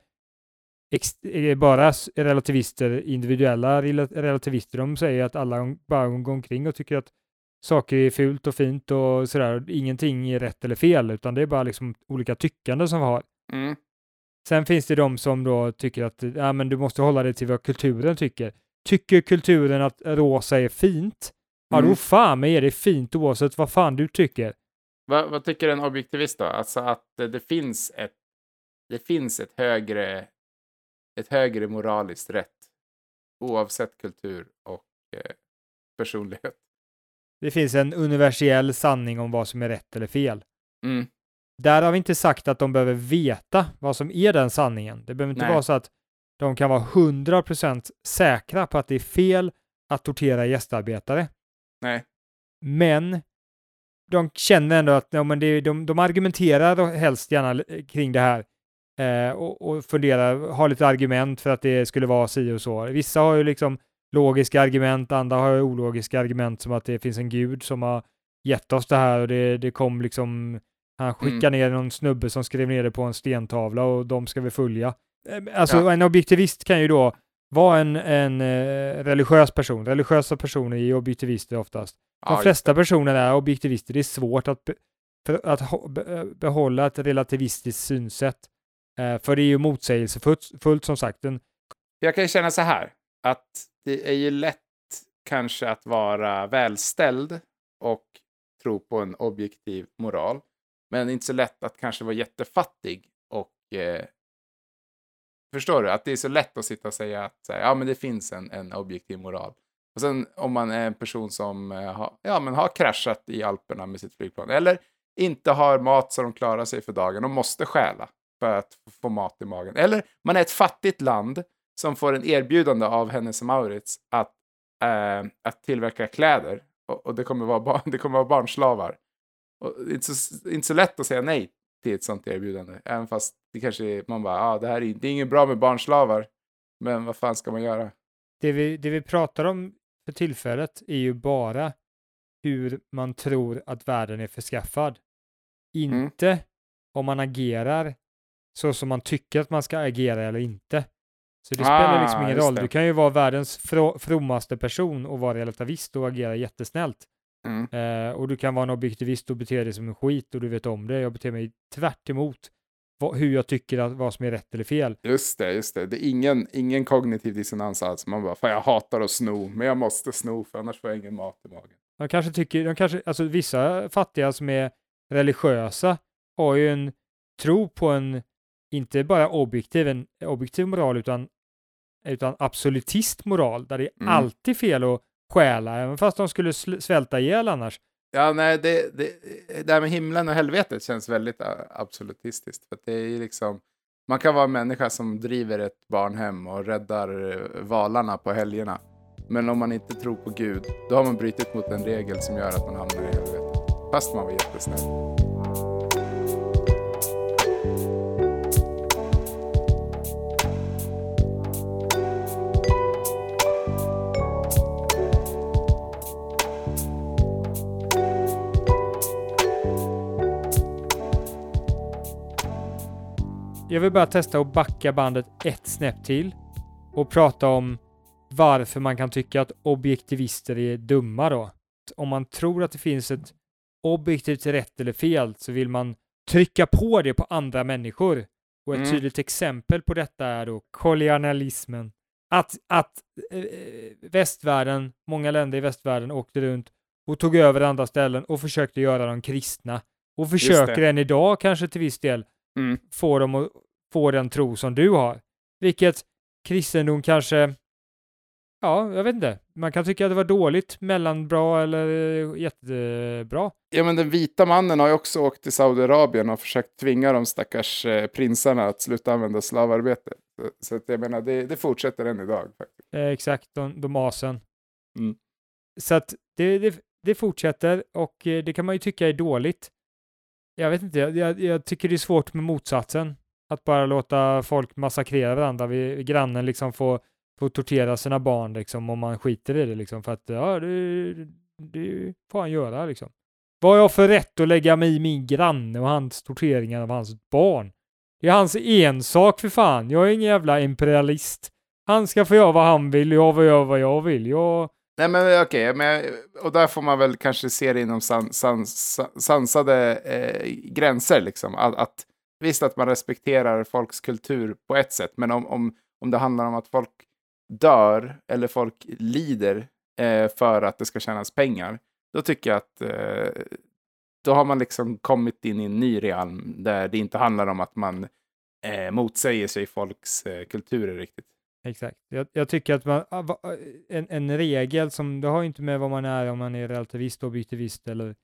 bara relativister, individuella rela- relativister, de säger att alla bara går omkring och tycker att saker är fult och fint och sådär. Ingenting är rätt eller fel, utan det är bara liksom olika tyckande som vi har. Mm. Sen finns det de som då tycker att ja, men du måste hålla dig till vad kulturen tycker. Tycker kulturen att rosa är fint? Ja, Mm. då fan mig är det fint oavsett vad fan du tycker. Vad, vad tycker en objektivist då? Alltså att det finns ett, det finns ett högre, ett högre moraliskt rätt oavsett kultur och eh, personlighet. Det finns en universell sanning om vad som är rätt eller fel. Mm. Där har vi inte sagt att de behöver veta vad som är den sanningen. Det behöver inte Nej. vara så att de kan vara 100% säkra på att det är fel att tortera gästarbetare. Nej. Men de känner ändå att ja, men det, de, de argumenterar helst gärna kring det här eh, och, och funderar, har lite argument för att det skulle vara si och så. Vissa har ju liksom logiska argument, andra har ju ologiska argument som att det finns en gud som har gett oss det här och det, det kom liksom, han skickade ner någon snubbe som skrev ner det på en stentavla och de ska vi följa. Eh, Alltså Ja. en objektivist kan ju då vara en, en eh, religiös person. Religiösa personer är ju objektivister oftast. De Ja, flesta personer är objektivister. Det är svårt att, be, att be, behålla ett relativistiskt synsätt. Eh, för det är ju motsägelsefullt fullt, som sagt. En, Jag kan känna så här, att det är ju lätt kanske att vara välställd och tro på en objektiv moral. Men inte så lätt att kanske vara jättefattig och eh, förstår du? Att det är så lätt att sitta och säga att här, ja, men det finns en, en objektiv moral. Och sen om man är en person som eh, har, ja, men har kraschat i Alperna med sitt flygplan eller inte har mat så de klarar sig för dagen och måste stjäla för att få mat i magen. Eller man är ett fattigt land som får en erbjudande av Hennes och Mauritz att, eh, att tillverka kläder. Och, och det, kommer vara <laughs> det kommer vara barnslavar. Och det är inte så, inte så lätt att säga nej till ett sånt erbjudande. Även fast det kanske är, man bara, ah, det här är, det är inget bra med barnslavar. Men vad fan ska man göra? det, vi, det vi pratar om för tillfället är ju bara hur man tror att världen är förskaffad. Inte om man agerar så som man tycker att man ska agera eller inte. Så det spelar liksom Ah, ingen roll. det. Du kan ju vara världens fro- frommaste person och vara relativist och agera jättesnällt. Mm. Eh, och du kan vara en objektivist och bete dig som en skit och du vet om det. Jag beter mig tvärt vad, hur jag tycker att vad som är rätt eller fel. Just det, just det. Det är ingen, ingen kognitiv dissonans alls. Man bara, fan jag hatar att sno, men jag måste sno för annars får jag ingen mat i magen. De kanske tycker, de kanske, alltså vissa fattiga som är religiösa har ju en tro på en, inte bara objektiv, en objektiv moral, utan, utan absolutist moral, där det är Mm. alltid fel att stjäla, även fast de skulle svälta ihjäl annars. Ja, nej, det, det, det här med himlen och helvetet känns väldigt absolutistiskt. För det är liksom, man kan vara en människa som driver ett barnhem och räddar eh, valarna på helgerna. Men om man inte tror på Gud, då har man brutit mot en regel som gör att man hamnar i helvetet. Fast man var jättesnäll. Jag vill bara testa att backa bandet ett snäpp till och prata om varför man kan tycka att objektivister är dumma då. Om man tror att det finns ett objektivt rätt eller fel så vill man trycka på det på andra människor. Och ett Mm. tydligt exempel på detta är då kolonialismen. Att, att eh, västvärlden, många länder i västvärlden åkte runt och tog över andra ställen och försökte göra dem kristna. Och försöker än idag kanske till viss del Mm. få dem att få den tro som du har. Vilket kristendom kanske, ja, jag vet inte. Man kan tycka att det var dåligt, mellanbra eller jättebra. Ja, men den vita mannen har ju också åkt till Saudiarabien och försökt tvinga de stackars eh, prinsarna att sluta använda slavarbete. Så, så att jag menar, det, det fortsätter än idag. faktiskt. Eh, exakt, de, de asen. Mm. Så att det, det, det fortsätter och eh, det kan man ju tycka är dåligt. Jag vet inte, jag, jag, jag tycker det är svårt med motsatsen. Att bara låta folk massakrera varandra. Vi, grannen liksom får, får tortera sina barn liksom om man skiter i det liksom. För att ja, det, det får han göra liksom. Vad har jag för rätt att lägga mig i min granne och hans torteringar av hans barn? Det är hans ensak för fan. Jag är ingen jävla imperialist. Han ska få göra vad han vill, jag får göra vad jag vill. Jag... Nej men okej, men, och där får man väl kanske se det inom san, san, san, sansade eh, gränser. Liksom. Att, att, visst att man respekterar folks kultur på ett sätt, men om, om, om det handlar om att folk dör eller folk lider eh, för att det ska tjänas pengar, då tycker jag att eh, då har man liksom kommit in i en ny realm där det inte handlar om att man eh, motsäger sig folks eh, kulturer riktigt. Exakt. Jag, jag tycker att man, ah, ah, en, en regel som, det har inte med vad man är, om man är relativist, objektivist eller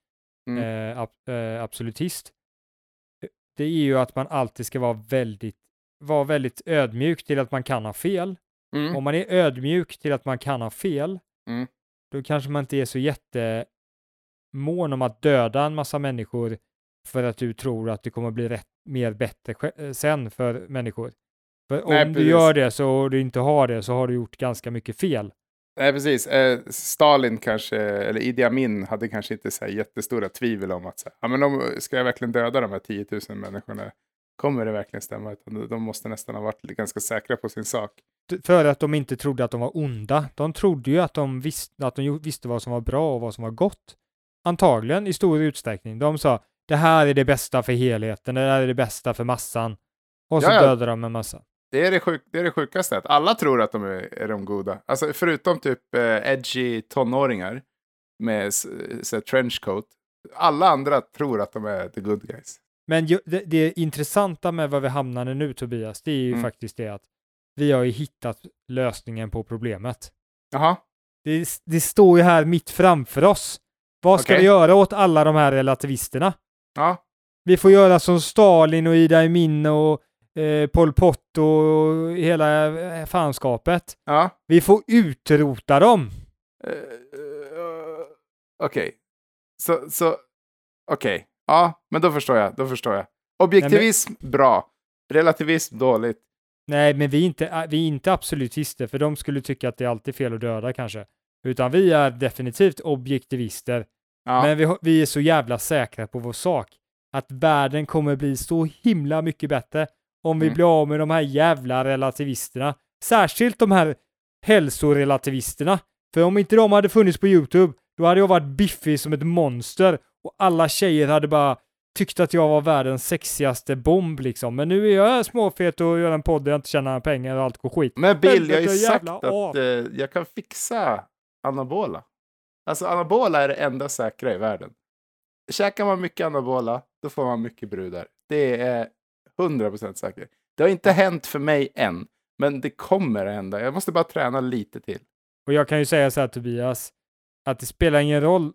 Mm. eh, ab, eh, absolutist. Det är ju att man alltid ska vara väldigt, vara väldigt ödmjuk till att man kan ha fel. Mm. Om man är ödmjuk till att man kan ha fel, Mm. då kanske man inte är så jättemån om att döda en massa människor för att du tror att det kommer bli rätt, mer bättre eh, sen för människor. För Nej, om du precis. gör det så och du inte har det så har du gjort ganska mycket fel. Nej, precis. Eh, Stalin kanske, eller Idi Amin hade kanske inte så här jättestora tvivel om att så här, ja, men de, ska jag verkligen döda de här 10 000 människorna? Kommer det verkligen stämma? Utan de- måste nästan ha varit ganska säkra på sin sak. För att de inte trodde att de var onda. De trodde ju att de, visste, att de visste vad som var bra och vad som var gott. Antagligen i stor utsträckning. De sa det här är det bästa för helheten, det här är det bästa för massan. Och så Ja, ja. dödade de en massa. Det är det, sjuk, det är det sjukaste, att alla tror att de är, är de goda. Alltså förutom typ eh, edgy tonåringar med så trenchcoat. Alla andra tror att de är the good guys. Men ju, det, det intressanta med vad vi hamnade nu Tobias, det är ju Mm. faktiskt det att vi har ju hittat lösningen på problemet. Jaha, Det, det står ju här mitt framför oss. Vad ska Okej. vi göra åt alla de här relativisterna? ja. Vi får göra som Stalin och Idi Amin och eh, Pol Pot och hela eh, fanskapet. ja. Vi får utrota dem. Eh, Okej. Så, så okej. Ja, men då förstår jag. Då förstår jag. Objektivism, bra. Relativism, dåligt. Nej, men vi är, inte, vi är inte absolutister, för de skulle tycka att det är alltid fel att döda kanske. Utan vi är definitivt objektivister. Ja. Men vi, vi är så jävla säkra på vår sak. Att världen kommer bli så himla mycket bättre om vi Mm. blir av med de här jävla relativisterna. Särskilt de här hälsorelativisterna. För om inte de hade funnits på YouTube, då hade jag varit biffig som ett monster och alla tjejer hade bara tyckt att jag var världens sexigaste bomb liksom. Men nu är jag småfet och gör en podd där jag inte tjänar pengar och allt går skit. Men Bill, jag har ju sagt att ap. eh, jag kan fixa anabola. Alltså anabola är det enda säkra i världen. käkar man mycket anabola, då får man mycket brudar. Det är 100% säkert. Det har inte hänt för mig än, men det kommer att hända. Jag måste bara träna lite till. Och jag kan ju säga så här Tobias, att det spelar ingen roll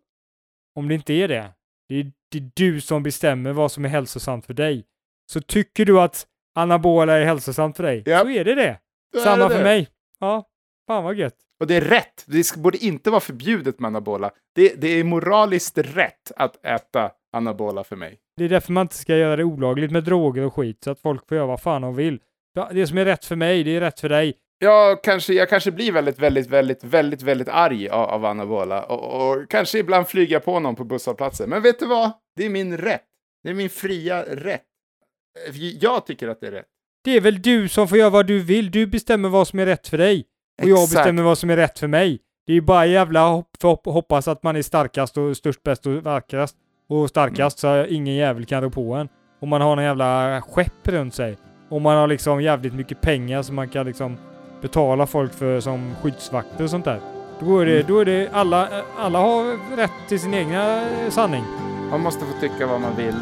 om det inte är det. Det är, det är du som bestämmer vad som är hälsosamt för dig. Så tycker du att anabola är hälsosamt för dig, Japp. så är det det. Då Samma det för det. mig. Ja, fan vad gött. Och det är rätt. Det borde inte vara förbjudet med anabola. Det, det är moraliskt rätt att äta anabola för mig. Det är därför man inte ska göra det olagligt med droger och skit, så att folk får göra vad fan de vill. Det som är rätt för mig, det är rätt för dig. Jag kanske, jag kanske blir väldigt, väldigt, väldigt, väldigt, väldigt arg av, av anabola. Och, och kanske ibland flyga på någon på busshållplatsen. Men vet du vad? Det är min rätt. Det är min fria rätt. Jag tycker att det är rätt. Det är väl du som får göra vad du vill. Du bestämmer vad som är rätt för dig. Och jag Exakt. bestämmer vad som är rätt för mig. Det är ju bara jävla hopp, hopp, hoppas att man är starkast och störst, bäst och vackrast. Och starkast så ingen jävel kan rå på en. Om man har någon jävla skepp runt sig. Om man har liksom jävligt mycket pengar som man kan liksom betala folk för som skyddsvakter och sånt där. Då är det, Mm. då är det alla, alla har rätt till sin egna sanning. Man måste få tycka vad man vill.